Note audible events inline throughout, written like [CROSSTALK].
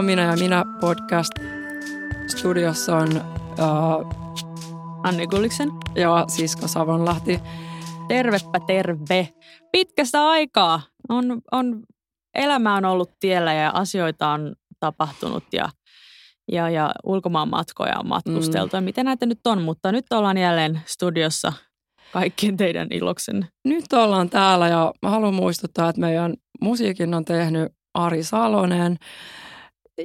on Minä ja minä podcast. Studiossa on uh, Anni Gulliksen. ja Sisko Savonlahti. Tervepä terve. Pitkästä aikaa. On, on, elämä on ollut tiellä ja asioita on tapahtunut ja, ja, ja ulkomaan matkoja on matkusteltu. Mm. Miten näitä nyt on, mutta nyt ollaan jälleen studiossa kaikkien teidän iloksen. Nyt ollaan täällä ja mä haluan muistuttaa, että meidän musiikin on tehnyt Ari Salonen.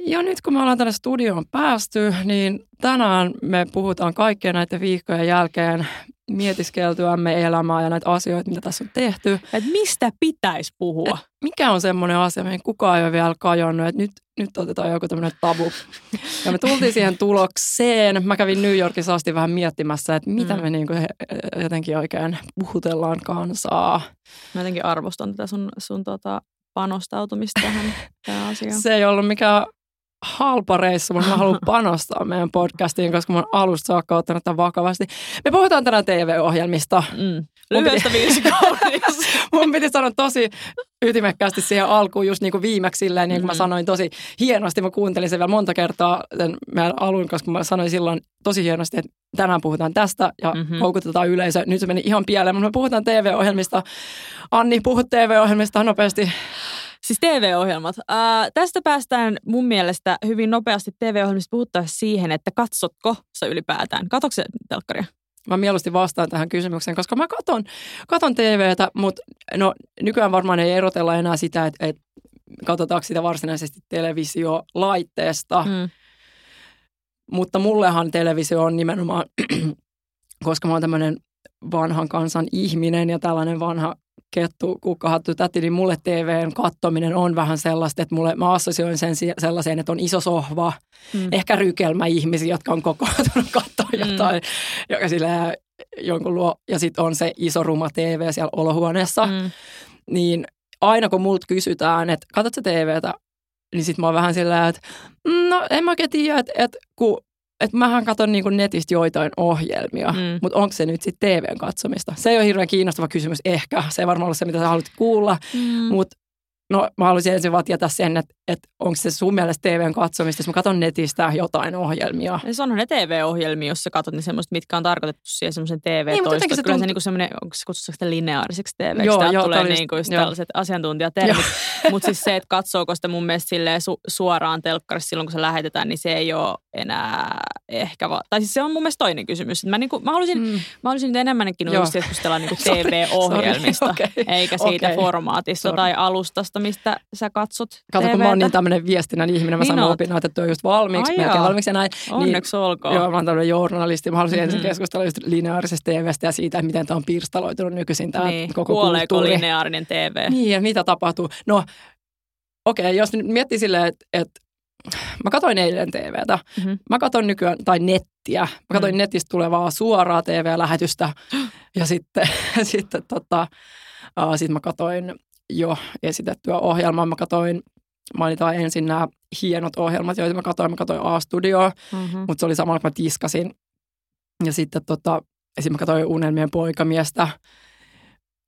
Ja nyt kun me ollaan tänne studioon päästy, niin tänään me puhutaan kaikkien näiden viikkojen jälkeen mietiskeltyämme elämää ja näitä asioita, mitä tässä on tehty. Et mistä pitäisi puhua? Et mikä on semmoinen asia, mihin kukaan ei ole vielä kajonnut, että nyt, nyt otetaan joku tämmöinen tabu. Ja me tultiin siihen tulokseen. Mä kävin New Yorkissa asti vähän miettimässä, että mitä mm. me niinku jotenkin oikein puhutellaan kansaa. Mä jotenkin arvostan tätä sun, sun tota panostautumista tähän, tähän asiaan. Se ei ollut mikään halpa reissu, mutta mä haluan panostaa meidän podcastiin, koska mä oon alusta saakka ottanut tämän vakavasti. Me puhutaan tänään TV-ohjelmista. Mm. Lyhyestä viisi [LAUGHS] Mun piti sanoa tosi ytimekkäästi siihen alkuun just niin kuin viimeksi silleen, niin kuin mm. mä sanoin tosi hienosti. Mä kuuntelin sen vielä monta kertaa sen meidän alun, koska mä sanoin silloin tosi hienosti, että tänään puhutaan tästä ja mm-hmm. houkutetaan yleisö. Nyt se meni ihan pieleen, mutta me puhutaan TV-ohjelmista. Anni, puhut TV-ohjelmista nopeasti. Siis TV-ohjelmat. Äh, tästä päästään mun mielestä hyvin nopeasti TV-ohjelmista puhuttaessa siihen, että katsotko sä ylipäätään? Katsotko se telkkaria? Mä mieluusti vastaan tähän kysymykseen, koska mä katon, katon TVtä, mutta no, nykyään varmaan ei erotella enää sitä, että, että katsotaanko sitä varsinaisesti televisiolaitteesta. Mm. Mutta mullehan televisio on nimenomaan, [CLEARS THROAT] koska mä oon tämmöinen vanhan kansan ihminen ja tällainen vanha kettu, kukkahattu täti, niin mulle TVn kattominen on vähän sellaista, että mulle, mä assosioin sen sellaiseen, että on iso sohva, mm. ehkä rykelmä ihmisiä, jotka on kokoontunut [LAUGHS] katsoa mm. jotain, joka sillä jonkun luo, ja sitten on se iso ruma TV siellä olohuoneessa, mm. niin aina kun multa kysytään, että katsotko TVtä, niin sitten mä oon vähän sillä että no en mä oikein tiedä, että, että kun että mähän katson niin netistä joitain ohjelmia, mm. mutta onko se nyt sitten TVn katsomista? Se ei ole hirveän kiinnostava kysymys ehkä. Se ei varmaan ole se, mitä sä haluat kuulla, mm. mutta No mä haluaisin ensin vaan tietää sen, että, että onko se sun mielestä TVn katsomista, jos mä katson netistä jotain ohjelmia. Se on ne TV-ohjelmia, jos sä katsot niin semmoista, mitkä on tarkoitettu siihen semmoisen TV-toistoon. Niin, se tunt... se niinku semmoinen, onko se kutsuttu sitä lineaariseksi TV? Joo, joo, tulee oli, niinku just tällaiset asiantuntijatermit. Mutta siis se, että katsooko sitä mun mielestä su- suoraan telkkarissa silloin, kun se lähetetään, niin se ei ole enää ehkä, va- tai siis se on mun mielestä toinen kysymys. Mä, niinku, mä, haluaisin, mm. mä haluaisin nyt enemmänkin just keskustella niinku [LAUGHS] TV-ohjelmista, [LAUGHS] okay. eikä siitä okay. formaatista sorry. tai alustasta mistä sä katsot Kato, kun mä oon niin tämmöinen viestinnän ihminen, mä niin sanon opin, että on just valmiiksi, Ai melkein valmiiksi ja näin. Onneksi niin, olkoon. Joo, mä oon tämmöinen journalisti. Mä haluaisin mm-hmm. ensin keskustella just lineaarisesta TVstä ja siitä, että miten tämä on pirstaloitunut nykyisin tämä niin. koko Kuoleeko kulttuuri. lineaarinen TV? Niin, ja mitä tapahtuu? No, okei, okay, jos nyt miettii silleen, että, että mä katsoin eilen TVtä. Mm-hmm. Mä katson nykyään, tai nettiä. Mä katsoin mm. netistä tulevaa suoraa TV-lähetystä. [GASPS] ja sitten, sitten tota, uh, sit mä katsoin jo esitettyä ohjelmaa. Mä katsoin, mainitaan ensin nämä hienot ohjelmat, joita mä katsoin. Mä katsoin A-studioa, mm-hmm. mutta se oli samalla, kun mä tiskasin. Ja sitten tota, esim. mä katsoin Unelmien poikamiestä.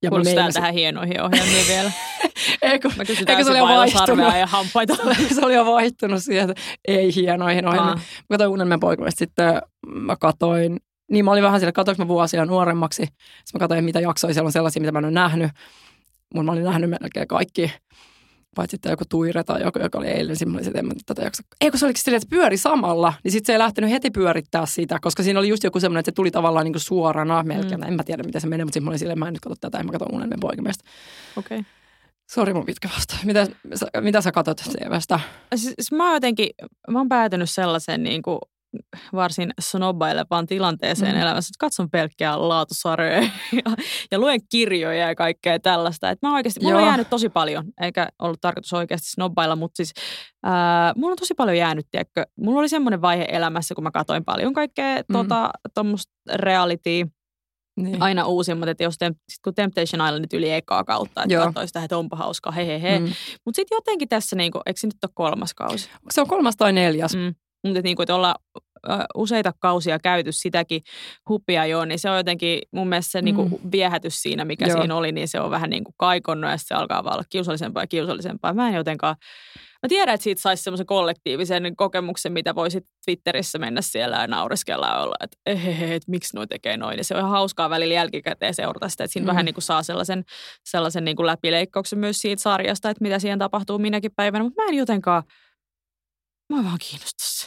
Ja Kuulostaa tähän hienoihin ohjelmiin vielä. [LAUGHS] eikö, eikö se oli jo vaihtunut? ja hampaita. [LAUGHS] se oli jo vaihtunut siihen, että ei hienoihin ohjelmiin. Mä katsoin Unelmien poikamista. Sitten mä katsoin niin mä olin vähän siellä, katsoinko mä vuosia nuoremmaksi. Sitten mä katsoin, mitä jaksoja siellä on sellaisia, mitä mä en ole nähnyt mun mä olin nähnyt melkein kaikki, paitsi sitten joku Tuire tai joku, joka oli eilen, mä että en mä tätä jaksa. Eikö se olikin silleen, että pyöri samalla, niin sitten se ei lähtenyt heti pyörittää sitä, koska siinä oli just joku semmoinen, että se tuli tavallaan niin kuin suorana melkein. Mm. En mä tiedä, miten se menee, mutta sitten mä olin silleen, mä en nyt katso tätä, en mä katso unelmien poikimiestä. Okei. Okay. Sori mun pitkä vasta. Mitä, mitä sä katsot TVstä? Siis mä oon jotenkin, mä oon päätynyt sellaisen niin kuin varsin snobbailevaan tilanteeseen mm. elämässä, että katson pelkkää laatusarjoja [LAUGHS] ja, ja luen kirjoja ja kaikkea tällaista. Että mä oikeasti, mulla on jäänyt tosi paljon, eikä ollut tarkoitus oikeasti snobbailla, mutta siis ää, mulla on tosi paljon jäänyt, tiedätkö. Mulla oli semmoinen vaihe elämässä, kun mä katsoin paljon kaikkea mm. tota, reality niin. aina uusimmat, että jos tem, sit kun Temptation Islandit yli ekaa kautta, että katsoi sitä, että onpa hauskaa, he he he. Mm. Mutta sitten jotenkin tässä, niinku, eikö se nyt ole kolmas kausi? Se on kolmas tai neljäs. Mm. Mutta niin kuin, että olla useita kausia käyty sitäkin hupia jo, niin se on jotenkin mun mielestä se niinku mm. niin kuin viehätys siinä, mikä Joo. siinä oli, niin se on vähän niin kuin kaikonnut ja se alkaa vaan olla kiusallisempaa ja kiusallisempaa. Mä en jotenkaan Mä tiedän, että siitä saisi semmoisen kollektiivisen kokemuksen, mitä voisit Twitterissä mennä siellä ja naureskella ja olla, että ehehe, että miksi noi tekee noin. Ja se on ihan hauskaa välillä jälkikäteen seurata sitä, että siinä mm. vähän niin kuin saa sellaisen, sellaisen niin kuin läpileikkauksen myös siitä sarjasta, että mitä siihen tapahtuu minäkin päivänä. Mutta mä en jotenkaan, mä vaan kiinnosta se.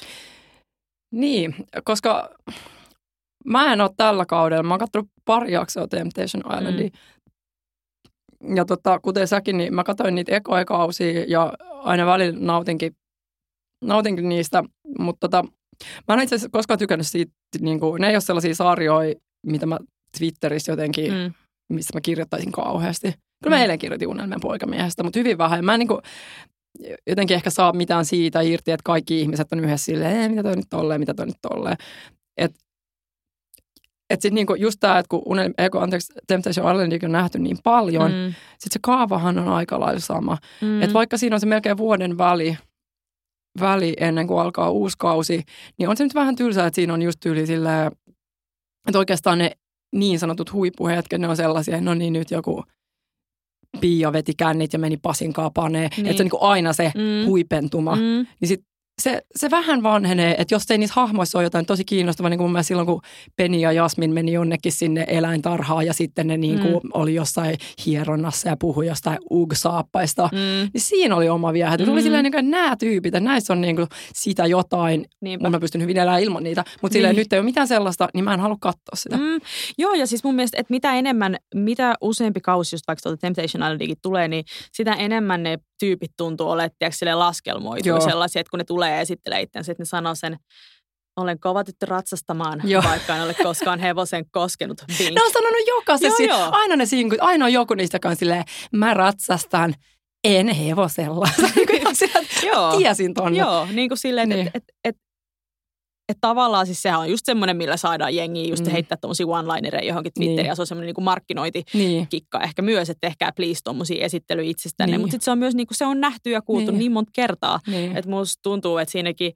Niin, koska mä en ole tällä kaudella, mä oon katsonut pari jaksoa Temptation Islandia. Mm. Ja tota, kuten säkin, niin mä katsoin niitä ekoekausia ja aina välillä nautinkin, nautinkin niistä, mutta tota, mä en itse asiassa koskaan tykännyt siitä, niin kuin, ne ei ole sellaisia sarjoja, mitä mä Twitterissä jotenkin, mm. missä mä kirjoittaisin kauheasti. Kyllä mä mm. eilen kirjoitin unelmien poikamiehestä, mutta hyvin vähän. Mä en niin kuin, jotenkin ehkä saa mitään siitä irti, että kaikki ihmiset on yhdessä silleen, mitä toi nyt tolleen, mitä toi nyt tolleen. Et, et sitten niinku just tämä, että kun unel, eikö, anteeksi, Temptation Islandikin on nähty niin paljon, mm. sitten se kaavahan on aika lailla sama. Mm. Että vaikka siinä on se melkein vuoden väli, väli ennen kuin alkaa uusi kausi, niin on se nyt vähän tylsää, että siinä on just tyyli silleen, että oikeastaan ne niin sanotut huippuhetket, ne on sellaisia, no niin nyt joku Pia veti kännit ja meni Pasin. Niin. Että se on niin kuin aina se mm. huipentuma. Mm. Niin sit se, se vähän vanhenee, että jos ei niissä hahmoissa ole jotain tosi kiinnostavaa, niin kuin mun silloin, kun Penny ja Jasmin meni jonnekin sinne eläintarhaan ja sitten ne niin kuin mm. oli jossain hieronnassa ja puhui jostain ugsaappaista, mm. niin siinä oli oma viehätys. Mm. Oli silleen, niin kuin, nämä tyypit, että näissä on niin kuin sitä jotain, Niinpä. mä pystyn hyvin elämään ilman niitä, mutta niin. nyt ei ole mitään sellaista, niin mä en halua katsoa sitä. Mm. Joo, ja siis mun mielestä, että mitä enemmän, mitä useampi kausi just vaikka tuolta Temptation Islandikin tulee, niin sitä enemmän ne tyypit tuntuu olemaan, laskelmoitu sellaisia, että kun ne tulee ja esittelee itsensä, että ne sanoo sen, olen kova tyttö ratsastamaan, joo. vaikka en ole koskaan hevosen koskenut. Bink. Ne on sanonut jokaisessa. Joo, joo. Aina ne sinkut, aina on joku niistä, joka on silleen, mä ratsastan, en hevosella. [LAUGHS] joo. Tiesin tonne. Joo, niin kuin silleen, niin. että et, et, että tavallaan siis sehän on just semmoinen, millä saadaan jengiä just mm. heittää tuommoisia one-linereja johonkin Twitteriin. Niin. Ja se on semmoinen niin markkinointikikka niin. ehkä myös, että tehkää please tuommoisia esittelyjä itsestänne. Niin. Mutta sitten se on myös niin kuin, se on nähty ja kuultu niin, niin monta kertaa. Niin. Että musta tuntuu, että siinäkin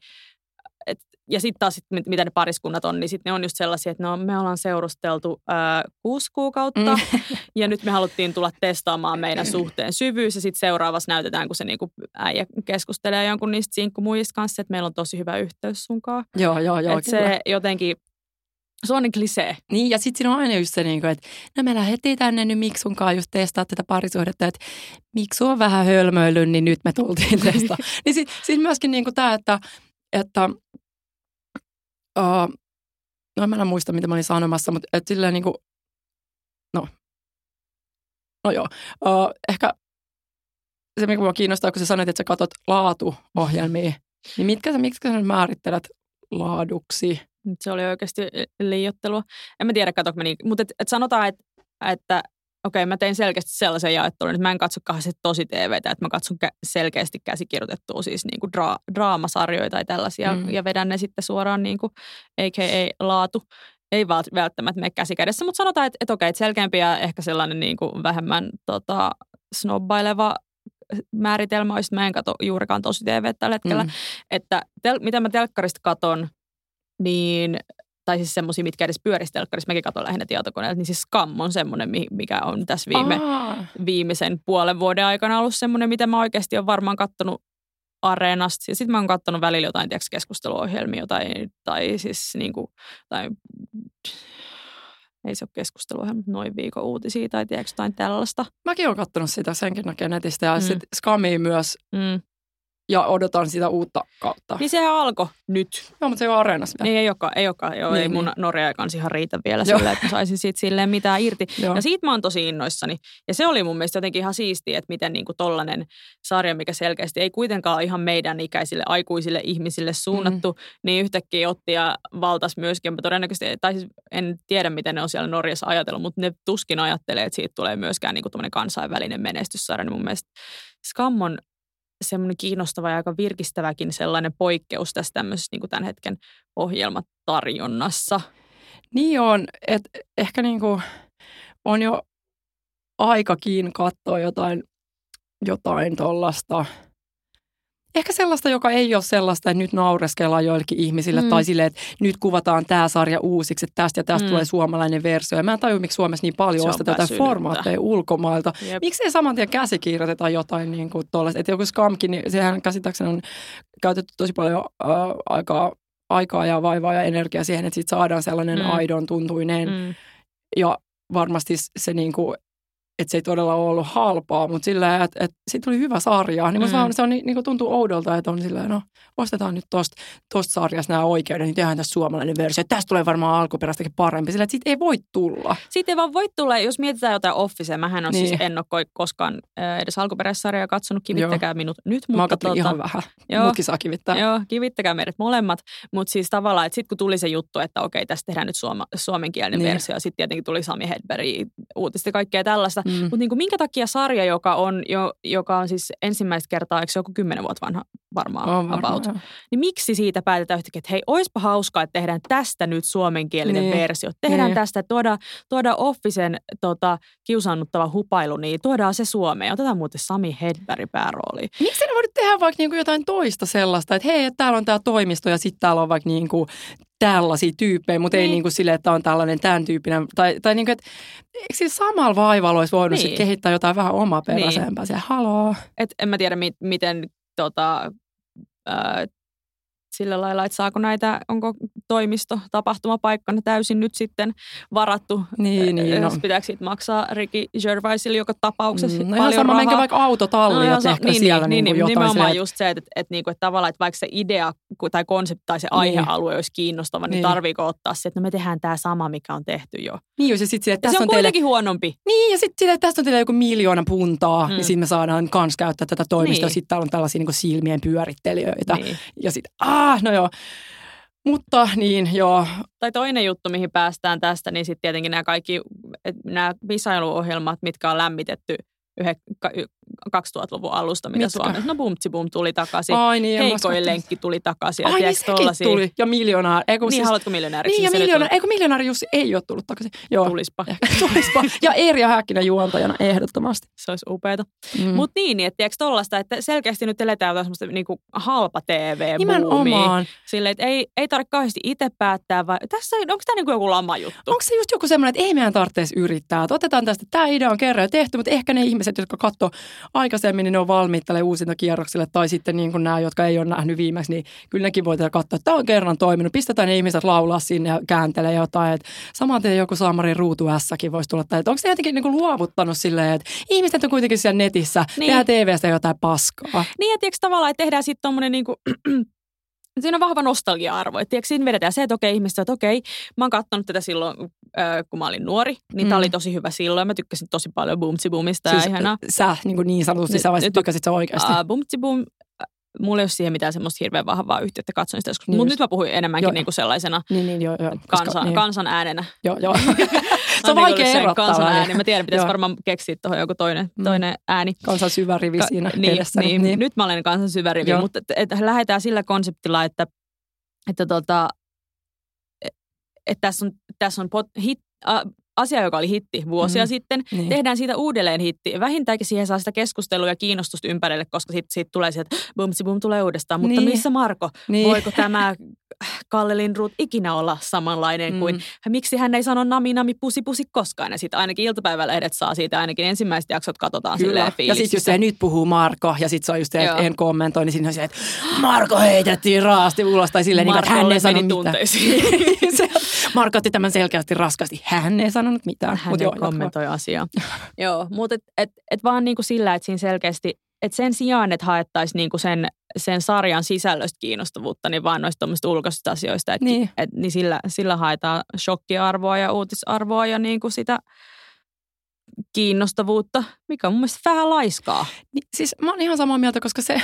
ja sitten taas, sit, mitä ne pariskunnat on, niin sitten ne on just sellaisia, että no, me ollaan seurusteltu ää, kuusi kuukautta mm. [LAUGHS] ja nyt me haluttiin tulla testaamaan meidän suhteen syvyys ja sitten seuraavassa näytetään, kun se niinku äijä keskustelee jonkun niistä sinkkumuijista kanssa, että meillä on tosi hyvä yhteys sunkaan. Joo, joo, joo. Että se jotenkin, se on niin klisee. Niin, ja sitten siinä on aina just se, niin kuin, että no me lähdettiin tänne nyt Miksunkaan just testaa tätä parisuhdetta, että Miksu on vähän hölmöillyt, niin nyt me tultiin [LAUGHS] testaa. niin sitten sit myöskin niin kuin tämä, että, että Uh, no mä en muista, mitä mä olin sanomassa, mutta et silleen niin kuin, no, no joo. Uh, ehkä se, mikä mua kiinnostaa, kun sä sanoit, että sä katsot laatuohjelmia, niin mitkä sä, miksi sä määrittelet laaduksi? Se oli oikeasti liiottelua. En mä tiedä, katsokko mä niin, mutta et, et sanotaan, että, että okei, mä tein selkeästi sellaisen jaottelun, että mä en katso kauheasti tosi TVtä, että mä katson selkeästi käsikirjoitettua siis niin kuin dra- draamasarjoja tai tällaisia mm. ja vedän ne sitten suoraan niin kuin a.k.a. laatu. Ei välttämättä mene käsikädessä, mutta sanotaan, että, että okei, että selkeämpi ja ehkä sellainen niin kuin vähemmän tota, snobbaileva määritelmä olisi, mä en katso juurikaan tosi TV tällä hetkellä, mm. että tel, mitä mä telkkarista katon, niin tai siis semmoisia, mitkä edes pyörisi telkkarissa, mäkin katson lähinnä tietokoneelta, niin siis Scam on semmoinen, mikä on tässä viime, viimeisen puolen vuoden aikana ollut semmoinen, mitä mä oikeasti olen varmaan katsonut areenasta. Ja sitten mä oon katsonut välillä jotain tiedätkö, keskusteluohjelmia tai, tai siis niin kuin, tai, ei se ole keskustelua, mutta noin viikon uutisia tai tiedätkö, jotain tällaista. Mäkin oon katsonut sitä senkin näkee netistä ja mm. sitten Scamia myös. Mm ja odotan sitä uutta kautta. Niin se alkoi nyt. Joo, mutta se ei ole areenassa vielä. Niin ei olekaan, ei olekaan. Joo, niin, ei mun niin. Norja kanssa ihan riitä vielä silleen, että mä saisin siitä silleen mitään irti. Joo. Ja siitä mä oon tosi innoissani. Ja se oli mun mielestä jotenkin ihan siistiä, että miten niinku tollanen sarja, mikä selkeästi ei kuitenkaan ihan meidän ikäisille aikuisille ihmisille suunnattu, mm. niin yhtäkkiä otti ja valtas myöskin. Mä todennäköisesti, tai siis en tiedä, miten ne on siellä Norjassa ajatellut, mutta ne tuskin ajattelee, että siitä tulee myöskään niinku kansainvälinen menestyssarja. Niin mun mielestä Scam on semmoinen kiinnostava ja aika virkistäväkin sellainen poikkeus tässä tämmöisessä niin kuin tämän hetken ohjelmatarjonnassa. Niin on, että ehkä niin kuin on jo aikakin katsoa jotain, jotain tuollaista. Ehkä sellaista, joka ei ole sellaista, että nyt naureskellaan joillekin ihmisille mm. tai silleen, että nyt kuvataan tämä sarja uusiksi, että tästä ja tästä mm. tulee suomalainen versio. Ja mä en tajua, miksi Suomessa niin paljon ostetaan tätä formaatteja ulkomailta. Jep. Miksi ei saman tien käsikirjoiteta jotain niin kuin tuollaista? Että joku skamkin, niin sehän käsittääkseni on käytetty tosi paljon äh, aikaa, aikaa ja vaivaa ja energiaa siihen, että siitä saadaan sellainen mm. aidon tuntuinen. Mm. Ja varmasti se niin kuin että se ei todella ole ollut halpaa, mutta sillä että, että siitä tuli hyvä sarja. Niin mm. se, on, se on, niin, niin tuntuu oudolta, että on silleen, no ostetaan nyt tosta, tosta sarjasta nämä oikeudet, niin tehdään tässä suomalainen versio. Tästä tulee varmaan alkuperäistäkin parempi, sillä että siitä ei voi tulla. Siitä ei vaan voi tulla, jos mietitään jotain Officea. Mähän on siis niin. siis en ole koskaan edes alkuperäissarjaa katsonut, kivittäkää joo. minut nyt. Mutta Mä tota, ihan vähän, joo, mutkin saa kivittää. Joo, kivittäkää meidät molemmat. Mutta siis tavallaan, että sitten kun tuli se juttu, että okei, tästä tehdään nyt suoma, suomenkielinen niin. versio, sitten tietenkin tuli Sami Hedberg uutista kaikkea tällaista. Mm. Mutta niin minkä takia sarja, joka on, jo, joka on siis ensimmäistä kertaa, eikö se joku kymmenen vuotta vanha varmaan on about, varmaan, niin miksi siitä päätetään yhtäkkiä, että hei, oispa hauskaa, että tehdään tästä nyt suomenkielinen niin. versio. Tehdään niin. tästä, tuoda, tuoda Officen tota, kiusaannuttava hupailu, niin tuodaan se Suomeen. Otetaan muuten Sami Hedberg päärooli. Miksi ne voidaan tehdä vaikka niinku jotain toista sellaista, että hei, täällä on tämä toimisto ja sitten täällä on vaikka niinku tällaisia tyyppejä, mutta niin. ei niin kuin sille, että on tällainen tämän tyyppinen. Tai, tai niin kuin, että eikö siis samalla vaivalla olisi voinut niin. kehittää jotain vähän omaperäisempää? Niin. Se, haloo. Et en mä tiedä, mi- miten tota, ää, sillä lailla, että saako näitä, onko toimisto, tapahtumapaikkana täysin nyt sitten varattu. Niin, niin. No. Pitääkö siitä maksaa Ricky Gervaisille joka tapauksessa mm, no paljon sama, rahaa? vaikka autotalli no, ehkä niin, siellä niin, niin, niin, jotain Nimenomaan silleen, just se, että, että, että, niinku, että tavallaan, että vaikka se idea tai konsepti tai se niin. aihealue olisi kiinnostava, niin, niin tarviiko ottaa se, että no me tehdään tämä sama, mikä on tehty jo. Niin, ja sit, että se on, on teille, huonompi. Niin, ja sitten että tästä on teille joku miljoona puntaa, niin mm. niin sitten me saadaan kans käyttää tätä toimistoa. Niin. Sitten täällä on tällaisia niin silmien pyörittelijöitä. Niin. Ja sitten, ah, no joo. Mutta niin, joo. Tai toinen juttu, mihin päästään tästä, niin sitten tietenkin nämä kaikki nämä visailuohjelmat, mitkä on lämmitetty 2000-luvun alusta, mitä Mitkä? Suomessa. No Bumtsi Bum tuli takaisin. Ai niin, Heikoin lenkki tuli takaisin. Ai niin, sekin tuli. Ja miljonääri. Eiku, niin, siis... haluatko miljonääriksi? Niin, ja miljonääri. Eikö miljonääri Jussi ei ole tullut takaisin? Joo. Tulispa. [LAUGHS] Tulispa. ja Erja Häkkinen juontajana ehdottomasti. Se olisi upeata. Mm. Mutta niin, niin että tiedätkö tollaista, että selkeästi nyt eletään jotain semmoista niinku halpa tv Nimenomaan. Silleen, että ei, ei tarvitse kauheasti itse päättää, vai tässä, onko tämä niinku joku lama juttu? Onko se just joku semmoinen, että ei meidän tarvitsisi yrittää. Että otetaan tästä, tämä idea on kerran jo tehty, mutta ehkä ne ihmiset, jotka katsoo aikaisemmin, niin ne on valmiit tälle uusinta kierroksille. Tai sitten niin kuin nämä, jotka ei ole nähnyt viimeksi, niin kyllä nekin voi katsoa, että tämä on kerran toiminut. Pistetään ne ihmiset laulaa sinne ja kääntelee jotain. Että samaten joku Samarin ruutu S-kin voisi tulla. Tai, että onko se jotenkin niin kuin luovuttanut silleen, että ihmiset on kuitenkin siellä netissä, niin. tehdään TV-stä jotain paskaa. Niin, ja tavallaan, että tehdään sitten tuommoinen niin kuin Siinä on vahva nostalgia-arvo. Että tiedätkö, siinä vedetään se, että okei, ihmiset, että okei, mä oon katsonut tätä silloin, kun mä olin nuori, niin mm. tämä oli tosi hyvä silloin. Mä tykkäsin tosi paljon Boomtsi Boomista. Siis ja sä niin, kuin niin sanotusti, sä nyt, tykkäsit sä oikeasti? Uh, Boomtsi Boom, mulla ei ole siihen mitään semmoista hirveän vahvaa yhteyttä katsoin sitä niin mutta nyt mä puhuin enemmänkin niin kuin sellaisena niin, niin, joo, joo, kansa, koska, niin. kansan äänenä. Joo, joo. [LAUGHS] se on vaikea niin erottaa. Kansan ääni. Mä tiedän, pitäisi varmaan keksiä tuohon joku toinen, mm. toinen ääni. Kansan syvä rivi siinä Ka- niin, edessä. Niin, niin. Nyt mä olen kansan syvä rivi, joo. mutta et, et, lähdetään sillä konseptilla, että että tota, että tässä on, tässä on pot, hit, äh, asia, joka oli hitti vuosia mm. sitten, niin. tehdään siitä uudelleen hitti. Vähintäänkin siihen saa sitä keskustelua ja kiinnostusta ympärille, koska sitten sit tulee se, että bumtsi bum tulee uudestaan. Mutta niin. missä Marko? Niin. Voiko tämä Kalle Lindroth ikinä olla samanlainen mm. kuin, miksi hän ei sano nami nami pusi pusi koskaan. Ja sitten ainakin iltapäivälehdet saa siitä ainakin ensimmäiset jaksot katsotaan Kyllä. silleen Ja sitten just se, nyt puhuu Marko, ja sitten se on just se, että en kommentoi, niin siinä on se, että Marko heitettiin raasti ulos, tai silleen, niin, että hän ei sano mitään. [LAUGHS] Marko otti tämän selkeästi raskasti. Hän ei sanonut mitään. Hän ei kommentoi asiaa. [LAUGHS] joo, mutta et, et, et vaan niin kuin sillä, että siinä selkeästi että sen sijaan, että haettaisiin niinku sen, sen sarjan sisällöstä kiinnostavuutta, niin vaan noista ulkoisista asioista. Et, niin. Et, niin sillä, sillä haetaan shokkiarvoa ja uutisarvoa ja niinku sitä kiinnostavuutta, mikä on mun mielestä vähän laiskaa. Niin, siis mä oon ihan samaa mieltä, koska se,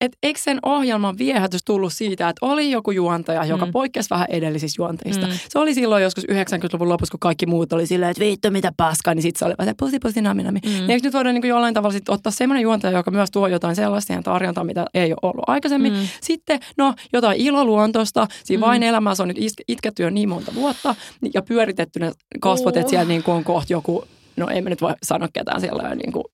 että eikö sen ohjelman viehätys tullut siitä, että oli joku juontaja, joka mm. poikkesi vähän edellisistä juontajista. Mm. Se oli silloin joskus 90-luvun lopussa, kun kaikki muut oli silleen, että vittu mitä paskaa, niin sitten se oli vähän pusi pusi nami nami. Mm. Niin eikö nyt voida niin jollain tavalla sit ottaa semmoinen juontaja, joka myös tuo jotain sellaista siihen tarjontaan, mitä ei ole ollut aikaisemmin. Mm. Sitten, no, jotain iloluontosta. Siinä mm. vain elämässä on nyt itketty jo niin monta vuotta ja pyöritetty ne kasvot, uh. että siellä niin on kohta joku no ei mä nyt voi sanoa ketään siellä niin kuin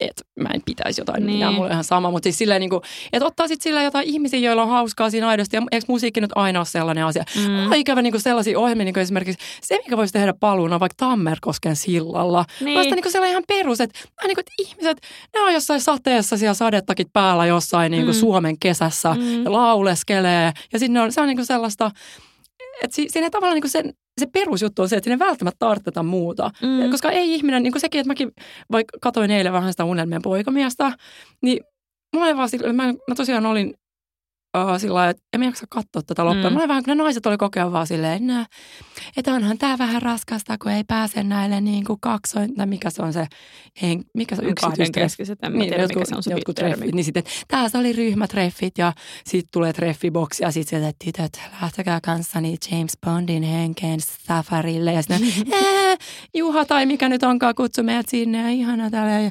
että mä en pitäisi jotain Niin. niin. mulla on ihan sama, mutta siis silleen niin kuin, että ottaa sitten silleen jotain ihmisiä, joilla on hauskaa siinä aidosti, ja eikö musiikki nyt aina ole sellainen asia. Mm. Mm. Ikävä niin kuin sellaisia ohjelmia, niin kuin esimerkiksi se, mikä voisi tehdä paluuna vaikka Tammerkosken sillalla. Niin. Vasta niin kuin sellainen ihan perus, että, niin kuin, että ihmiset, ne on jossain sateessa siellä sadettakin päällä jossain niin kuin Mm. Suomen kesässä Mm. ja lauleskelee. Ja sitten on, se on niin kuin sellaista, että si, siinä tavallaan niin kuin sen, se perusjuttu on se, että siinä ei välttämättä tarvita muuta. Mm. Koska ei ihminen, niin kuin sekin, että mäkin vaikka katoin eilen vähän sitä unelmien poikamiestä, niin ei vaan mä, mä tosiaan olin uh, sillä lailla, että en mä jaksa katsoa tätä loppua. Mm. Mm. Mulla oli vähän, kun ne naiset oli koko ajan vaan silleen, että onhan tämä vähän raskasta, kun ei pääse näille niin kuin kaksoin, tai mikä se on se, hen, mikä se on yksityistreffi. Mä Niin, tiedä, jotkut, mikä se on se jotkut treffit. Niin sitten, taas oli ryhmätreffit ja sitten tulee treffiboksi ja sitten sieltä, että tytöt, lähtekää kanssani James Bondin henkeen safarille. Ja sitten, [LAUGHS] "Ää, Juha tai mikä nyt onkaan kutsu meidät sinne ja ihana täällä. Ja,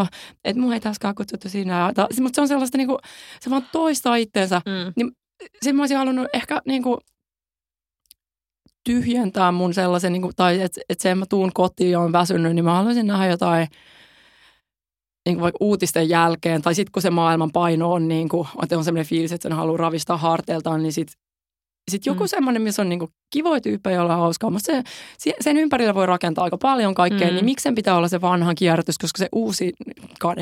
oh, että mua ei taaskaan kutsuttu sinne. Mutta se on sellaista, niinku, se vaan toistaa itteensä. Mm. Sitten mä olisin halunnut ehkä niinku, tyhjentää mun sellaisen, niinku, tai että et se, mä tuun kotiin ja on väsynyt, niin mä haluaisin nähdä jotain niin kuin vaikka uutisten jälkeen, tai sitten kun se maailman paino on, niin kuin, että on sellainen fiilis, että sen haluaa ravistaa harteiltaan, niin sitten sit joku Mm. mm. semmoinen, missä on niin kuin kivoja tyyppejä, joilla on hauskaa. Mutta se, se- sen ympärillä voi rakentaa aika paljon kaikkea, Mm. mm. niin miksen pitää olla se vanhan kierrätys, koska se uusi ei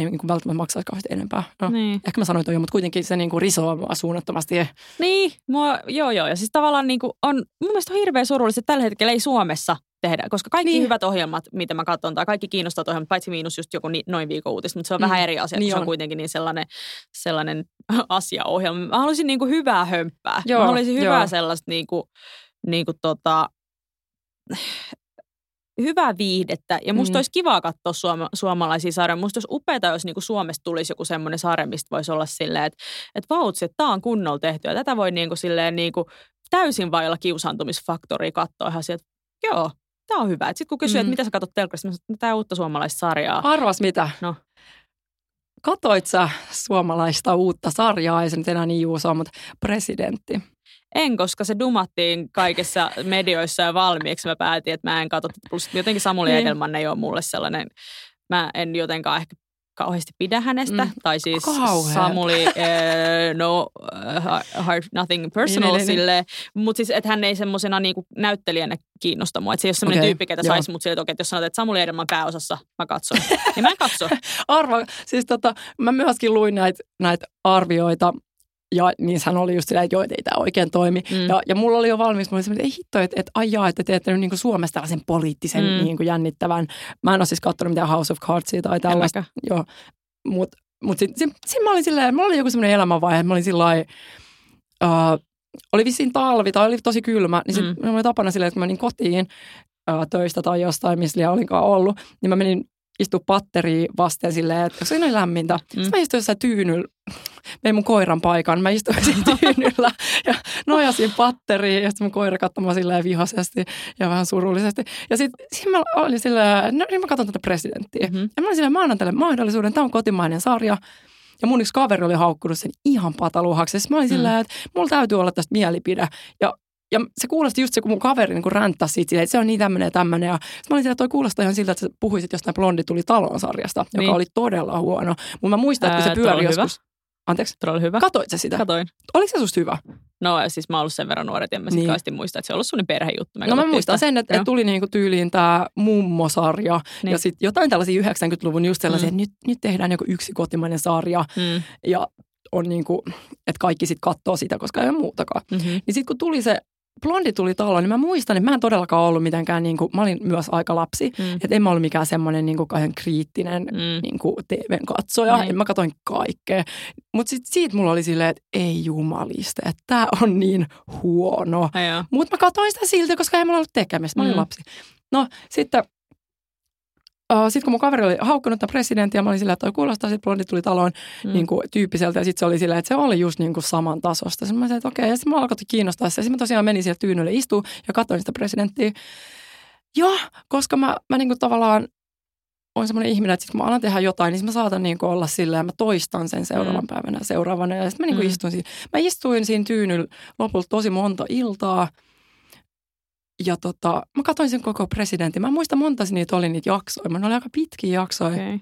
niin kuin välttämättä maksaisi kauheasti enempää. No, Niin. Ehkä mä sanoin toi jo, mutta kuitenkin se niin kuin risoo mua suunnattomasti. Niin, mua, joo joo. Ja siis tavallaan niin kuin on, mun mielestä on hirveän surullista, että tällä hetkellä ei Suomessa tehdä, koska kaikki niin. Hyvät ohjelmat, mitä mä katson, tai kaikki kiinnostavat ohjelmat, paitsi miinus just joku ni, noin viikon uutista, mutta se on mm. Vähän eri asia, niin Niin se on on. kuitenkin niin sellainen, sellainen [LAUGHS] asiaohjelma. Mä haluaisin niin kuin hyvää hömppää. Joo, mä haluaisin hyvää joo. sellaista niin kuin, niin kuin tota, [SIGHS] hyvää viihdettä. Ja musta mm. Olisi kiva katsoa suoma, suomalaisia sarjoja. Musta olisi upeaa, jos niinku Suomesta tulisi joku semmoinen sarja, mistä voisi olla silleen, että et vautsi, että tämä on kunnolla tehty. Ja tätä voi niinku silleen niinku täysin vailla kiusaantumisfaktoria katsoa ihan sieltä, joo, tämä on hyvä. Sitten kun kysyy, mm. että mitä sä katsot telkkarista, mä että tämä uutta suomalaista sarjaa. Arvas mitä? No. Katoit sä suomalaista uutta sarjaa, ei se nyt enää niin juusoa, mutta presidentti. En, koska se dumattiin kaikissa medioissa ja valmiiksi. Mä päätin, että mä en katso. Plus jotenkin Samuli Niin. Edelman ei ole mulle sellainen, mä en jotenkaan ehkä kauheasti pidä hänestä. Mm. Tai siis Kauheeta. Samuli, uh, no uh, heart, nothing personal Niin, niin, niin. sille. Mutta siis, että hän ei semmoisena niinku näyttelijänä kiinnosta mua. Että se ei ole semmoinen Okei, tyyppi, ketä saisi mut sille, että, okei, että jos sanot, että Samuli Edelman pääosassa, mä katson. niin mä en katso. [LAUGHS] Arva, siis tota, mä myöskin luin näitä näit arvioita, ja niin hän oli just silleen, että joo, ei tämä oikein toimi. Mm. Ja, ja mulla oli jo valmis, mulla oli että ei hitto, että, että ai jaa, että teette nyt niin kuin Suomessa tällaisen poliittisen Mm. niin kuin jännittävän. Mä en ole siis katsonut mitään House of Cardsia tai tällaista. Joo, mutta mut sitten sit, sit mä olin silleen, mulla oli joku semmoinen elämänvaihe, että mä olin sillä uh, oli vissiin talvi tai oli tosi kylmä, niin sitten Mm. mm. mulla oli tapana silleen, että kun mä menin kotiin uh, töistä tai jostain, missä liian olinkaan ollut, niin mä menin istua patteriin vasten silleen, että siinä oli lämmintä. Mm. Sitten mä istuin jossain tyynyllä, vein mun koiran paikan, mä istuin siinä tyynyllä ja nojasin patteriin ja sitten mun koira katsomaan silleen vihaisesti ja vähän surullisesti. Ja sitten sit mä olin silleen, no niin mä katson tätä presidenttiä. Mhm. Ja mä olin silleen, mä annan tälle mahdollisuuden, tämä on kotimainen sarja. Ja mun yksi kaveri oli haukkunut sen ihan pataluhaksi. Mä olin Mm. silleen, että mulla täytyy olla tästä mielipide. Ja ja se kuulosti just se, kun mun kaveri niin ränttäsi siitä, että se on niin tämmöinen ja tämmöinen. Ja mä olin että toi kuulostaa ihan siltä, että sä puhuisit jostain Blondi tuli talon sarjasta, joka Niin. oli todella huono. Mutta mä muistan, että kun se pyöri todella hyvä. joskus... Anteeksi, Todella hyvä. katoit sä sitä? Katoin. Oliko se susta hyvä? No siis mä oon ollut sen verran nuori, että en mä sit Niin. niin. muista, että se on ollut sun perhejuttu. Me no mä muistan sitä. sen, että, että tuli niinku tyyliin tämä mummosarja Niin. ja sitten jotain tällaisia 90-luvun just sellaisia, mm. että nyt, nyt tehdään joku yksi kotimainen sarja Mm. ja on niinku, että kaikki sitten katsoo sitä, koska ei ole muutakaan. Mm-hmm. Niin sitten kun tuli se Blondi tuli taloon, niin mä muistan, että mä en todellakaan ollut mitenkään, niin kuin, mä olin myös aika lapsi, Mm. että en mä ollut mikään semmoinen niin kuin kriittinen Mm. niin kuin TV-katsoja. Niin. Niin. Mä katsoin kaikkea. Mutta sitten siitä mulla oli silleen, että ei jumaliste, että tämä on niin huono. Mutta mä katsoin sitä silti, koska ei mulla ollut tekemistä. Mä olin Mm. mm. lapsi. No sitten Uh, sitten kun mun kaveri oli haukkunut tämän presidentin ja mä olin silleen, että toi kuulostaa, sitten blondi tuli taloon Mm. niin kuin, tyyppiseltä. Ja sitten se oli silleen, että se oli just niin kuin saman tasosta. Sitten mä sanoin, että okei. Ja sitten mä alkoi kiinnostaa se. Ja sitten mä tosiaan menin siellä tyynylle istuun ja katsoin sitä presidenttiä. Ja koska mä, mä niin kuin tavallaan on semmoinen ihminen, että sit kun mä alan tehdä jotain, niin mä saatan niin olla silleen, mä toistan sen seuraavan Mm. päivänä ja seuraavana. Ja sitten mä niin kuin mm. istuin siinä. Mä istuin siinä tyynyllä lopulta tosi monta iltaa. Ja tota, mä katsoin sen koko presidentin. Mä en muista monta niitä oli niitä jaksoja. Mä ne oli aika pitkiä jaksoja. Okay.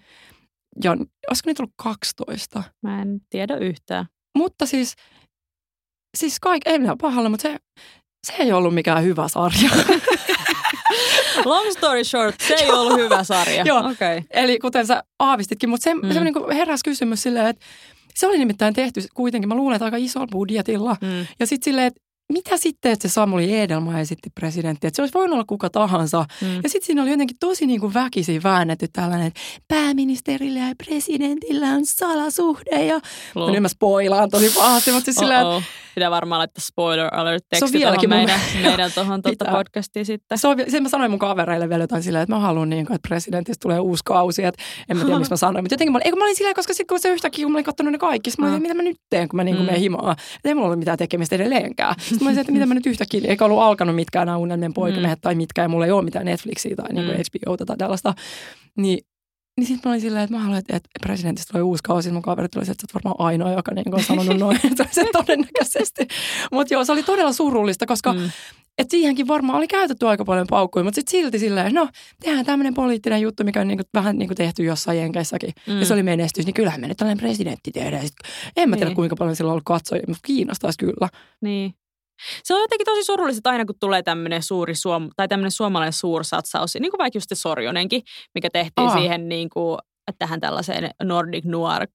ja olisiko niitä ollut 12? Mä en tiedä yhtään. Mutta siis, siis kaik, ei minä pahalla, mutta se, se ei ollut mikään hyvä sarja. [LAUGHS] Long story short, se ei ollut hyvä sarja. Joo. Okay. Eli kuten sä aavistitkin, mutta se, mm. se niin heräsi kysymys silleen, että se oli nimittäin tehty kuitenkin, mä luulen, että aika isolla budjetilla. Mm. Ja sitten silleen, että mitä sitten, että se Samuli Edelma esitti presidentti, että se olisi voinut olla kuka tahansa. Mm. Ja sitten siinä oli jotenkin tosi niin kuin väkisin väännetty tällainen, että pääministerillä ja presidentillä on salasuhde. Ja no, nyt mä spoilaan tosi pahasti, mutta siis silleen, että. Pitää varmaan laittaa spoiler alert teksti vieläkin tuohon mun meidän, mielestä. meidän tuohon tuota podcastiin sitten. se on, sen mä sanoin mun kavereille vielä jotain silleen, että mä haluan niin kuin, että presidentistä tulee uusi kausi. Että en mä tiedä, miksi mä sanoin. Mutta jotenkin mä, olin- mä olin silleen, koska sitten kun se yhtäkkiä, kun mä olin katsonut ne kaikki, mä olin, Mm. mitä mä nyt teen, kun mä niin kuin Mm. menen himaan. Että ei mulla ollut mitään tekemistä edelleenkään. [LAUGHS] Sitten mä olin, että mitä mä nyt yhtäkkiä, eikä ollut alkanut mitkään nämä unelmien poikamiehet tai mitkään, ja mulla ei ole mitään Netflixiä tai niin kuin Mm. HBOta tai tällaista. Niin niin sitten mä olin silleen, että mä haluan, että, presidentistä tulee uusi kausi. Mun kaverit se, että sä oot varmaan ainoa, joka niin on sanonut noin. se todennäköisesti. Mutta joo, se oli todella surullista, koska Mm. et siihenkin varmaan oli käytetty aika paljon paukkuja, mutta sitten silti silleen, no tehdään tämmöinen poliittinen juttu, mikä on niinku, vähän niinku tehty jossain jenkeissäkin. Mm. Mm. Ja se oli menestys, niin kyllähän me nyt tällainen presidentti tehdään. Sit, en mä tiedä, Niin. kuinka paljon sillä on ollut katsojia, mutta kiinnostaisi kyllä. Niin. Se on jotenkin tosi surullista, aina kun tulee tämmöinen suuri suom- tai tämmöinen suomalainen suursatsaus, niin kuin vaikka just se Sorjonenkin, mikä tehtiin Aa. siihen niin kuin, tähän tällaiseen Nordic Noir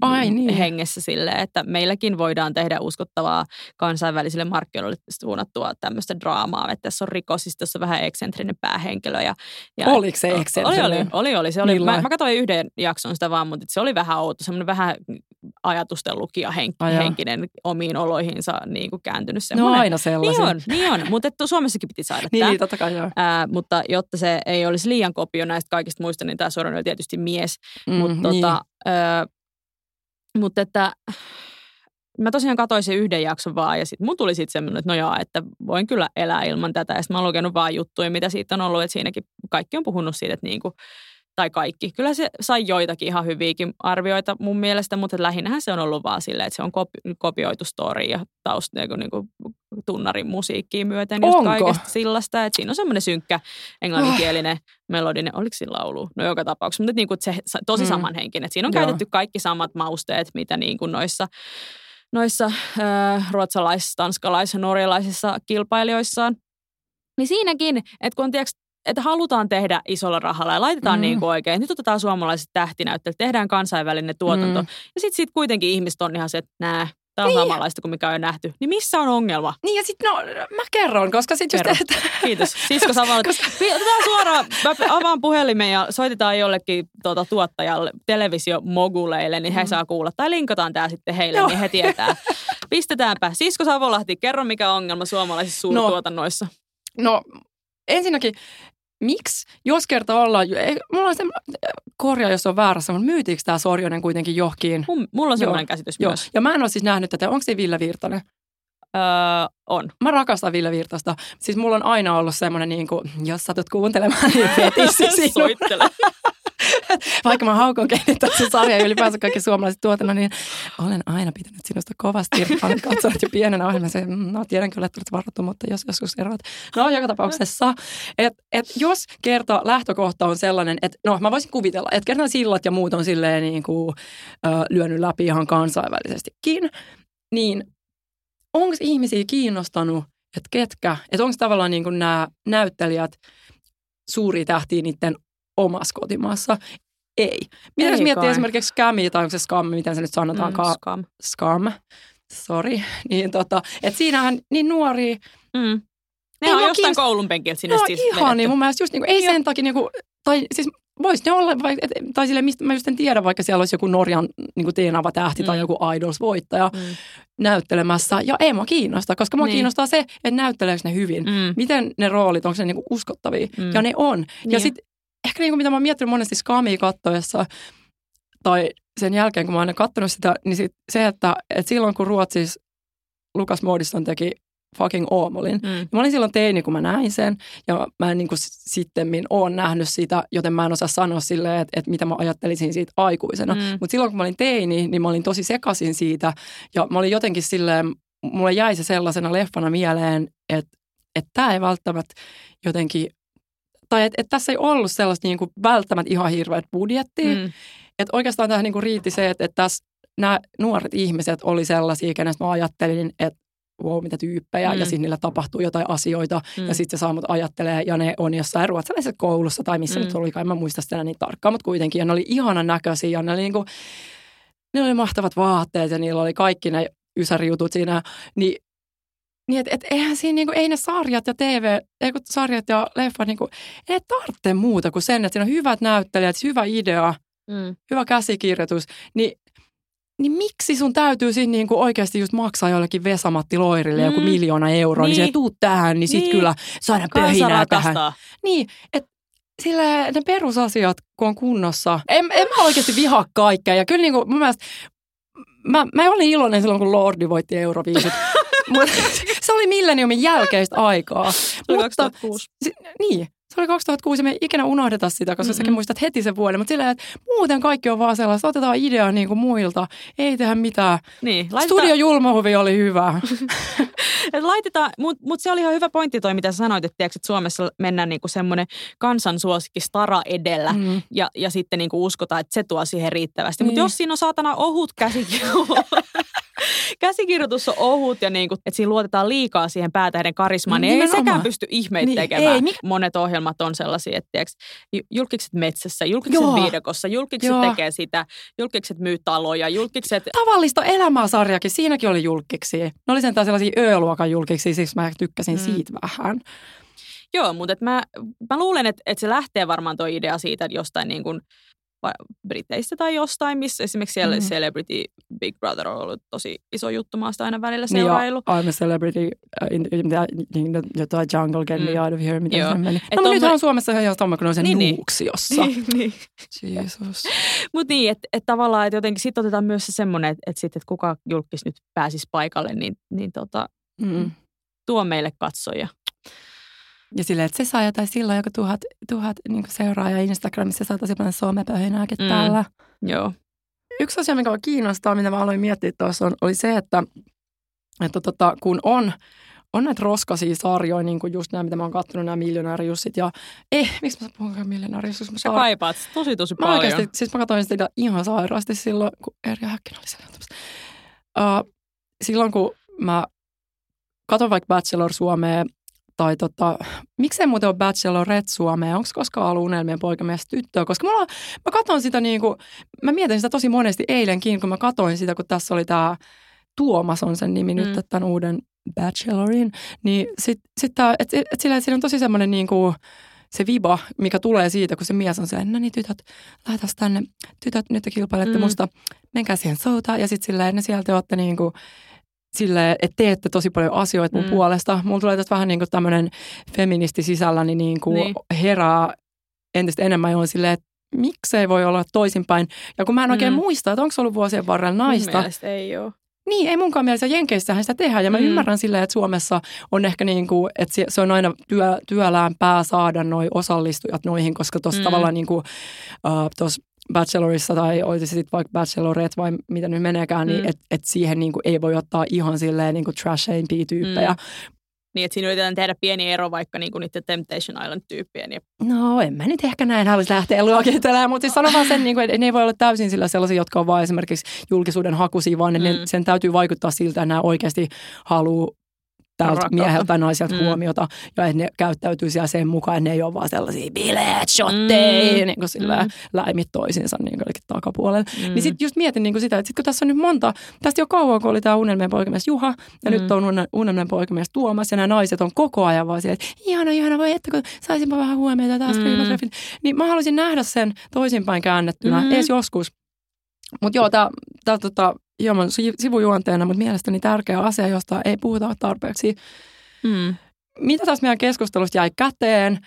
Ai niin. hengessä silleen, että meilläkin voidaan tehdä uskottavaa kansainvälisille markkinoille suunnattua tämmöistä draamaa, että tässä on rikos, siis tässä on vähän eksentrinen päähenkilö. Ja, ja Oliko se Oli, eksentrinen? oli, oli, oli. Se oli, mä, mä katsoin yhden jakson sitä vaan, mutta se oli vähän outo, semmoinen vähän ajatusten lukija henkinen omiin oloihinsa niin kuin kääntynyt No semmoinen. aina niin sellaisia. on, niin on, mutta Suomessakin piti saada Niin, tämä. niin, totta kai joo. Ää, mutta jotta se ei olisi liian kopio näistä kaikista muista, niin tämä Soron oli tietysti mies. Mm, Mutta niin. tota, ö, mut että mä tosiaan katsoin sen yhden jakson vaan ja sitten mun tuli sitten semmoinen, että no joo, että voin kyllä elää ilman tätä. Ja sitten mä oon lukenut vaan juttuja, mitä siitä on ollut, että siinäkin kaikki on puhunut siitä, että niinku, tai kaikki. Kyllä se sai joitakin ihan hyviäkin arvioita mun mielestä, mutta lähinnähän se on ollut vaan silleen, että se on kopi- kopioitu story ja taust niinku, niinku tunnarin musiikkiin myöten just Onko? kaikesta sillasta. Että siinä on semmoinen synkkä englanninkielinen melodinen, oliko siinä laulu? No joka tapauksessa, mutta niin kuin se tosi Mm. samanhenkinen. Et siinä on Joo. käytetty kaikki samat mausteet, mitä niin kuin noissa, noissa äh, ruotsalais-, tanskalais- ja norjalaisissa kilpailijoissaan. Niin siinäkin, että kun on tiiäks, että halutaan tehdä isolla rahalla ja laitetaan Mm. niin kuin oikein, nyt otetaan suomalaiset tähtinäyttelijät, tehdään kansainvälinen tuotanto. Mm. Ja sitten sit kuitenkin ihmiset on ihan se, että nää, tämä on Niin. samanlaista kuin mikä on jo nähty. Niin missä on ongelma? Niin ja sitten no, mä kerron, koska sitten just, että, Kiitos. Sisko Savola. Otetaan suoraan, mä avaan puhelimen ja soitetaan jollekin tuota, tuottajalle, televisiomoguleille, niin he Mm. saa kuulla. Tai linkataan tämä sitten heille, Joo. niin he tietää. Pistetäänpä. Sisko Savolahti, kerro mikä on ongelma suomalaisissa suurtuotannoissa. no ensinnäkin, miksi, jos kerta ollaan, ei, mulla on se, korjaa jos on väärässä, mutta myytiinkö tämä Sorjonen kuitenkin johonkin? Mun, mulla on Joo. sellainen käsitys Joo, myös. ja mä en ole siis nähnyt tätä, onko se Ville Virtanen? Öö, on. Mä rakastan Ville Virtasta. Siis mulla on aina ollut semmoinen, niin kuin, jos satut kuuntelemaan, niin fetissi [LAUGHS] sinun. Soittele. [LAUGHS] Vaikka mä haukon kehittää sen sarjan ja ylipäänsä kaikki suomalaiset tuotannon, niin olen aina pitänyt sinusta kovasti. Olen katsonut jo pienenä ohjelman. Se, no tiedän kyllä, että olet varattu, mutta jos joskus eroat. No joka tapauksessa, että et jos kerta lähtökohta on sellainen, että no mä voisin kuvitella, että kerran sillat ja muut on silleen niin kuin, ö, lyönyt läpi ihan kansainvälisestikin, niin onko ihmisiä kiinnostanut, että ketkä, että onko tavallaan niin nämä näyttelijät suuria tähtiä niiden omassa kotimaassa? Ei. Mitä jos miettii esimerkiksi scamia tai onko se scam, miten se nyt sanotaankaan, Mm, scam. scam, sorry, [LAUGHS] niin tota, että siinähän niin nuoria, Mm. Ne on jostain kiinnosta- koulun penkiltä sinne no siis ihan niin mun mielestä just niin kuin, ei Joo. sen takia niin kuin, tai siis voisi ne olla, vai, et, tai sille, mistä mä just en tiedä, vaikka siellä olisi joku Norjan niin kuin teenava tähti mm. tai joku Idols-voittaja Mm. näyttelemässä. Ja ei mua kiinnosta, koska mua Niin. kiinnostaa se, että näytteleekö ne hyvin. Mm. Miten ne roolit, onko ne niinku uskottavia? Mm. Ja ne on. Ja Niin. sitten ehkä niinku, mitä mä oon miettinyt monesti Skamia kattoessa, tai sen jälkeen, kun mä oon aina kattonut sitä, niin sit se, että, että silloin kun Ruotsissa Lukas Moodiston teki fucking Oomolin, Mm. Mä olin silloin teini, kun mä näin sen, ja mä en niin kuin sittemmin oon nähnyt sitä, joten mä en osaa sanoa silleen, että, että mitä mä ajattelisin siitä aikuisena. Mm. Mutta silloin, kun mä olin teini, niin mä olin tosi sekaisin siitä, ja mä olin jotenkin silleen, mulle jäi se sellaisena leffana mieleen, että että tämä ei välttämättä jotenkin, tai että että tässä ei ollut sellaista niin kuin välttämättä ihan hirveät budjettia, Mm. että oikeastaan tähän niinku riitti se, että, että tässä nämä nuoret ihmiset oli sellaisia, kenestä mä ajattelin, että wow, mitä tyyppejä, mm. ja sitten niillä tapahtuu jotain asioita, mm. ja sitten se saa mut ajattelee, ja ne on jossain ruotsalaisessa koulussa, tai missä mm. nyt oli, en mä muista sitä niin tarkkaan, mutta kuitenkin, ja ne oli ihanan näköisiä, ja ne oli, niinku, ne oli mahtavat vaatteet, ja niillä oli kaikki ne ysärijutut siinä, niin niin, että et, eihän siinä, niinku, ei ne sarjat ja TV, ei kun sarjat ja leffat, niinku, ei tarvitse muuta kuin sen, että siinä on hyvät näyttelijät, hyvä idea, mm. hyvä käsikirjoitus, niin niin miksi sun täytyy siinä niinku oikeasti just maksaa jollekin Vesamatti Loirille mm. joku miljoona euroa, niin, niin se tuu tähän, niin, sit niin. kyllä saada pöhinää tähän. Niin, että sillä ne perusasiat, kun on kunnossa. En, en mä oikeasti vihaa kaikkea. Ja kyllä niinku mun mielestä, mä, mä olin iloinen silloin, kun Lordi voitti Euroviisut. [LAUGHS] Mutta [LAUGHS] se oli milleniumin jälkeistä aikaa. Se oli 2006. Si, niin, se oli 2006 ja me ei ikinä unohdeta sitä, koska mm-hmm. säkin muistat heti sen vuoden. Mutta silleen, että muuten kaikki on vaan sellaista, otetaan idea niin kuin muilta, ei tehdä mitään. Niin, laitetaan... Studio Julmahuvi oli hyvä. [LAUGHS] Laitetaan, mutta mut se oli ihan hyvä pointti toi, mitä sanoit, että, tiiäks, että Suomessa mennään niinku semmoinen kansansuosikki stara edellä mm. ja, ja sitten niinku uskotaan, että se tuo siihen riittävästi. Niin. Mutta jos siinä on saatana ohut käsikirjoitus, [LAUGHS] [LAUGHS] käsikirjoitus on ohut ja niinku, että siinä luotetaan liikaa siihen päätähden karismaan, niin, niin ei sekään pysty ihmeitä niin, tekemään. Ei, mik... Monet ohjelmat on sellaisia, että tiiäks, julkikset metsässä, julkikset Joo. viidakossa, julkikset Joo. tekee sitä, julkikset myy taloja, julkikset... Tavallista elämää sarjakin, siinäkin oli julkiksi. Ne oli sentään sellaisia ööluokan julkiksi, siksi mä tykkäsin mm. siitä vähän. Joo, mutta et mä, mä luulen, että, että se lähtee varmaan tuo idea siitä, että jostain niin kuin Briteistä tai jostain, missä esimerkiksi siellä mm. Celebrity Big Brother on ollut tosi iso juttu. Mä aina välillä seurailu. Niin I'm a celebrity uh, in, in, in, in jotain jungle, get me mm. out of here, Joo. se meni. No, mutta nythän on Suomessa ihan sama, kun on se niin, niin, nuuksiossa. [LAUGHS] Niin, niin. Jesus. [LAUGHS] Mutta niin, että et tavallaan, että jotenkin sitten otetaan myös se semmoinen, että et sitten, että kuka julkis nyt pääsisi paikalle, niin, niin tota, mm. tuo meille katsoja. Ja silleen, että se saa jotain silloin joku tuhat, tuhat niin seuraajaa Instagramissa, saa tosi paljon somepöhinääkin mm. täällä. Joo. Yksi asia, mikä on kiinnostaa, mitä mä aloin miettiä tuossa, on, oli se, että, että tota, kun on, on näitä roskaisia sarjoja, niin kuin just nämä, mitä mä oon katsonut, nämä miljonäärijussit. Ja eh, miksi mä puhun miljonäärijussit? Mä Sä kaipaat tosi tosi paljon. Mä oikeasti, siis mä katsoin sitä ihan sairaasti silloin, kun Erja Häkkinen oli siellä. Uh, silloin, kun mä katson vaikka Bachelor Suomea tai tota, miksei muuten ole Bachelorette Suomea, onko koskaan ollut unelmien poikamies tyttöä, koska mulla, mä katson sitä niin kuin, mä mietin sitä tosi monesti eilenkin, kun mä katoin sitä, kun tässä oli tämä Tuomas on sen nimi mm. nyt, tämän uuden Bachelorin, niin sitten sit, et, et, et sillä, et siinä on tosi semmoinen niin kuin, se viba, mikä tulee siitä, kun se mies on sellainen, no niin tytöt, laitas tänne, tytöt, nyt te kilpailette mm. musta, menkää siihen soutaan, ja sitten silleen, ne sieltä olette niin kuin, sille, että teette tosi paljon asioita mun mm. puolesta. Mulla tulee tästä vähän niin kuin tämmöinen feministi sisälläni niin kuin niin. herää entistä enemmän ja on silleen, että miksei voi olla toisinpäin. Ja kun mä en oikein mm. muista, että onko se ollut vuosien varrella naista. Mun ei ole. Niin, ei munkaan mielestä Jenkeissähän sitä tehdään. Ja mä mm. ymmärrän silleen, että Suomessa on ehkä niin kuin, että se on aina työ, työlään pää saada noi osallistujat noihin, koska tuossa mm. tavallaan niin kuin, uh, tuossa Bachelorissa tai olisi sitten vaikka Bachelorette vai mitä nyt meneekään, niin mm. niin että et siihen niin kuin ei voi ottaa ihan silleen niin kuin tyyppejä. Mm. Niin, että siinä yritetään tehdä pieni ero vaikka niin kuin niiden Temptation Island-tyyppien. Ja... No, en mä nyt ehkä näin haluaisi lähteä luokitelemaan, mutta siis sanon vaan sen, niin kuin, että ne ei voi olla täysin sillä sellaisia, jotka on vain esimerkiksi julkisuuden hakusia, vaan mm. ne, sen täytyy vaikuttaa siltä, että nämä oikeasti haluaa tältä mieheltä naiselta mm. huomiota ja että ne käyttäytyy siellä sen mukaan, että ne ei ole vaan sellaisia bileet, shotteja, mm. niin kuin sillä mm. läimit toisiinsa niin kuin takapuolella. Mm. Niin sitten just mietin niin kuin sitä, että sit kun tässä on nyt monta, tästä jo kauan kun oli tämä unelmien poikamies Juha ja mm. nyt on unelmien poikamies Tuomas ja nämä naiset on koko ajan vaan siellä, että ihana, ihana, voi että kun saisinpa vähän huomiota taas mm. Niin mä haluaisin nähdä sen toisinpäin käännettynä, mm. edes joskus. Mutta joo, tämä tota, hieman sivujuonteena, mutta mielestäni tärkeä asia, josta ei puhuta tarpeeksi. Mm. Mitä tässä meidän keskustelusta jäi käteen?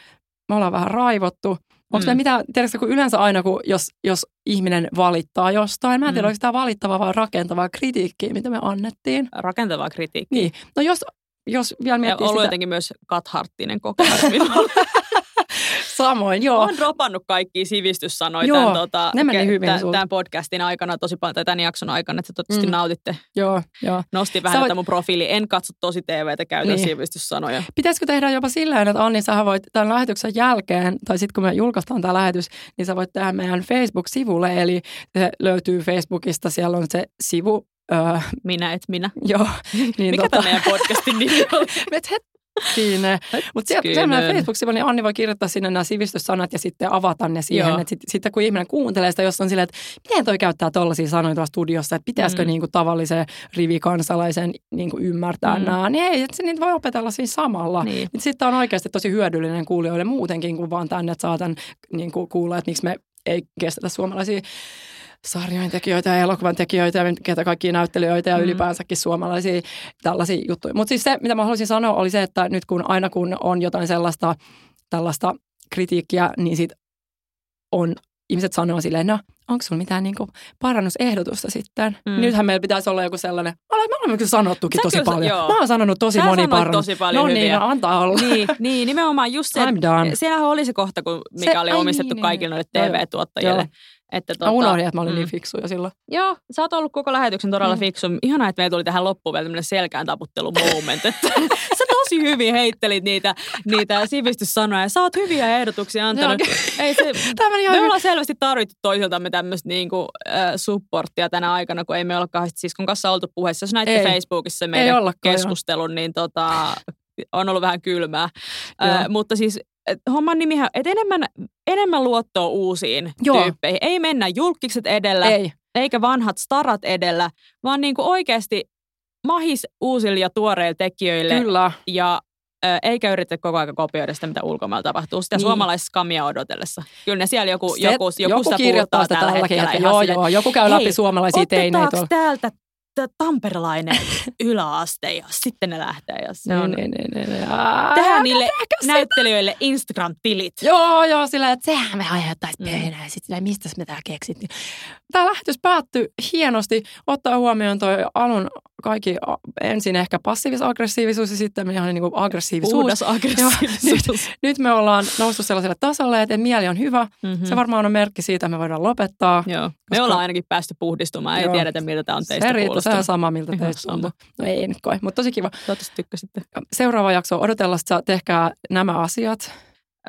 Me ollaan vähän raivottu. Onko mm. mitä, tiedätkö, kun yleensä aina, kun jos, jos ihminen valittaa jostain, mä en tiedä, mm. onko tämä valittavaa vai rakentavaa kritiikkiä, mitä me annettiin. Rakentavaa kritiikkiä. Niin. No jos, jos vielä miettii ja ollut sitä... jotenkin myös katharttinen kokemus [LAUGHS] Samoin, joo. Olen dropannut kaikki sivistyssanoja Joo, tämän, tota, ne meni hyvin tämän, tämän podcastin aikana tosi paljon, tai tämän jakson aikana, että toivottavasti Mm. nautitte. Joo, joo. Nostin vähän voit... mun profiili. En katso tosi TVtä, käytän Niin. sivistyssanoja. Pitäisikö tehdä jopa silleen, että Anni, sä voit tämän lähetyksen jälkeen, tai sitten kun me julkaistaan tämä lähetys, niin sä voit tehdä meidän Facebook-sivulle, eli se löytyy Facebookista, siellä on se sivu, öö, Minä et minä. joo. [LAUGHS] Niin Mikä tämä meidän podcastin nimi oli? [LAUGHS] Et hetkinen. Mutta meidän Facebook-sivulla, niin Anni voi kirjoittaa sinne nämä sivistyssanat ja sitten avata ne siihen. Että sit, sitten kun ihminen kuuntelee sitä, jos on silleen, että miten toi käyttää tollaisia sanoja tuossa studiossa, että pitäisikö Mm. niinku tavalliseen rivikansalaisen niinku ymmärtää Mm. nämä, niin ei, että se niitä voi opetella siinä samalla. Niin. Niin sitten on oikeasti tosi hyödyllinen kuulijoille muutenkin kuin vaan tänne, että saatan niin kuin kuulla, että miksi me ei kestetä suomalaisia sarjojen tekijöitä ja elokuvan tekijöitä ja ketä kaikkia näyttelijöitä ja Mm. ylipäänsäkin suomalaisia tällaisia juttuja. Mutta siis se, mitä mä haluaisin sanoa, oli se, että nyt kun aina kun on jotain sellaista tällaista kritiikkiä, niin sit on, ihmiset sanoo silleen, no onko sulla mitään niinku parannusehdotusta sitten? Mm. Nythän meillä pitäisi olla joku sellainen, me olemme kyllä sanottukin Sä tosi kyllä paljon. joo. Mä oon sanonut tosi Sä moni parannus. tosi paljon no hyviä. niin, no antaa olla. niin, niin, nimenomaan just se, siellähän oli se kohta, kun, mikä Se- oli omistettu niin, kaikille noille niin. Joo, TV-tuottajille. joo. Että Mä unohdin, että mä olin mm. niin fiksu jo silloin. Joo, sä oot ollut koko lähetyksen todella Mm. fiksu. Ihanaa, että meillä tuli tähän loppuun vielä tämmöinen selkään taputtelu moment. [LAUGHS] Sä tosi hyvin heittelit niitä, niitä sivistyssanoja. Sä oot hyviä ehdotuksia antanut. Ei se, [LAUGHS] Tämä ihan me hyvin. ollaan selvästi tarvittu toisiltamme tämmöistä niinku, äh, supporttia tänä aikana, kun ei me olla kahdesti siskon kanssa oltu puheessa. Jos näitte Ei. Facebookissa Ei meidän keskustelun, niin tota, on ollut vähän kylmää. Joo. Äh, mutta siis homman nimihän, että enemmän, enemmän luottoa uusiin Joo. tyyppeihin. Ei mennä julkikset edellä, Ei. eikä vanhat starat edellä, vaan niin kuin oikeasti mahis uusille ja tuoreille tekijöille Kyllä. ja eikä yritä koko ajan kopioida sitä, mitä ulkomailla tapahtuu. Sitä Niin. niin. suomalaista skamia odotellessa. Kyllä ne siellä joku, Se- joku, joku, joku sitä kirjoittaa sitä tällä hetkellä. Joo, joo. Joku käy läpi suomalaisia teinejä Otetaanko täältä tamperelainen [LAUGHS] yläaste ja sitten ne lähtee. Ja se on, Niin, niin, niin, niin. Aa, tehdään niille näyttelijöille Instagram-tilit. Joo, joo, sillä että sehän me aiheuttaisi Mm. pöhinää. Ja sitten mistä me tää keksittiin. Tämä lähetys päättyi hienosti, ottaa huomioon toi alun kaikki ensin ehkä passiivis-aggressiivisuus ja sitten ihan niin kuin aggressiivisuus. Puhdas aggressiivisuus. [LAUGHS] Nyt me ollaan noussut sellaiselle tasolle, että mieli on hyvä. Mm-hmm. Se varmaan on merkki siitä, että me voidaan lopettaa. Joo. Me Koska- ollaan ainakin päästy puhdistumaan. Ei Joo. tiedetä, miltä tämä on teistä se riittää, se on kuulostunut. sama, miltä Ihan teistä. No ei nyt koe, mutta tosi kiva. Toivottavasti tykkäsitte. Seuraava jakso odotella, että tehkää nämä asiat.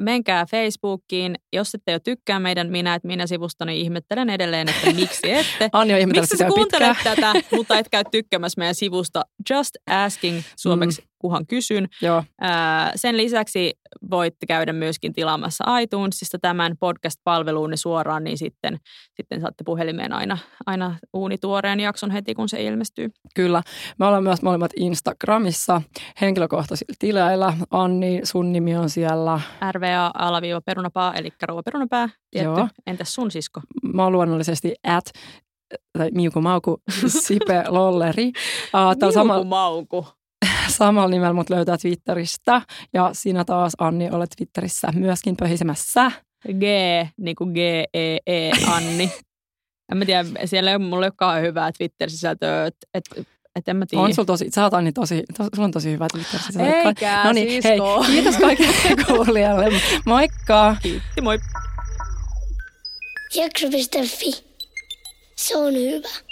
Menkää Facebookiin. Jos ette jo tykkää meidän Minä et minä-sivusta, niin ihmettelen edelleen, että [LAUGHS] miksi ette. Ihmetellyt Miksi sitä kuuntelet tätä, mutta et käy tykkäämässä meidän sivusta Just Asking suomeksi, mm. Kuhan kysyn. Joo, Ää, sen lisäksi voitte käydä myöskin tilaamassa iTunesista tämän podcast-palveluun suoraan, niin sitten, sitten saatte puhelimeen aina, aina uunituoreen jakson heti, kun se ilmestyy. kyllä. Me ollaan myös molemmat Instagramissa henkilökohtaisilla tileillä. Anni, sun nimi on siellä. RVA alaviiva perunapaa, eli rouva perunapää. Tietty. Joo. Entäs sun sisko? Mä oon luonnollisesti at tai Miuku Mauku Sipe Lolleri. Uh, samalla, mauku. Samalla nimellä mut löytää Twitteristä. Ja sinä taas, Anni, olet Twitterissä myöskin pöhisemässä. G, niin kuin G-E-E, Anni. [LAUGHS] en mä tiedä, siellä ei ole, mulla ei ole kauhean hyvää Twitter-sisältöä, että et, et en mä tiedä. On sulla tosi, sä oot Anni tosi, tos, sulla on tosi hyvä Twitter. Eikä, No niin, hei, sisko. kiitos kaikille [LAUGHS] kuulijalle. Moikka! Kiitti, moi. Jakso.fi. Se on hyvä.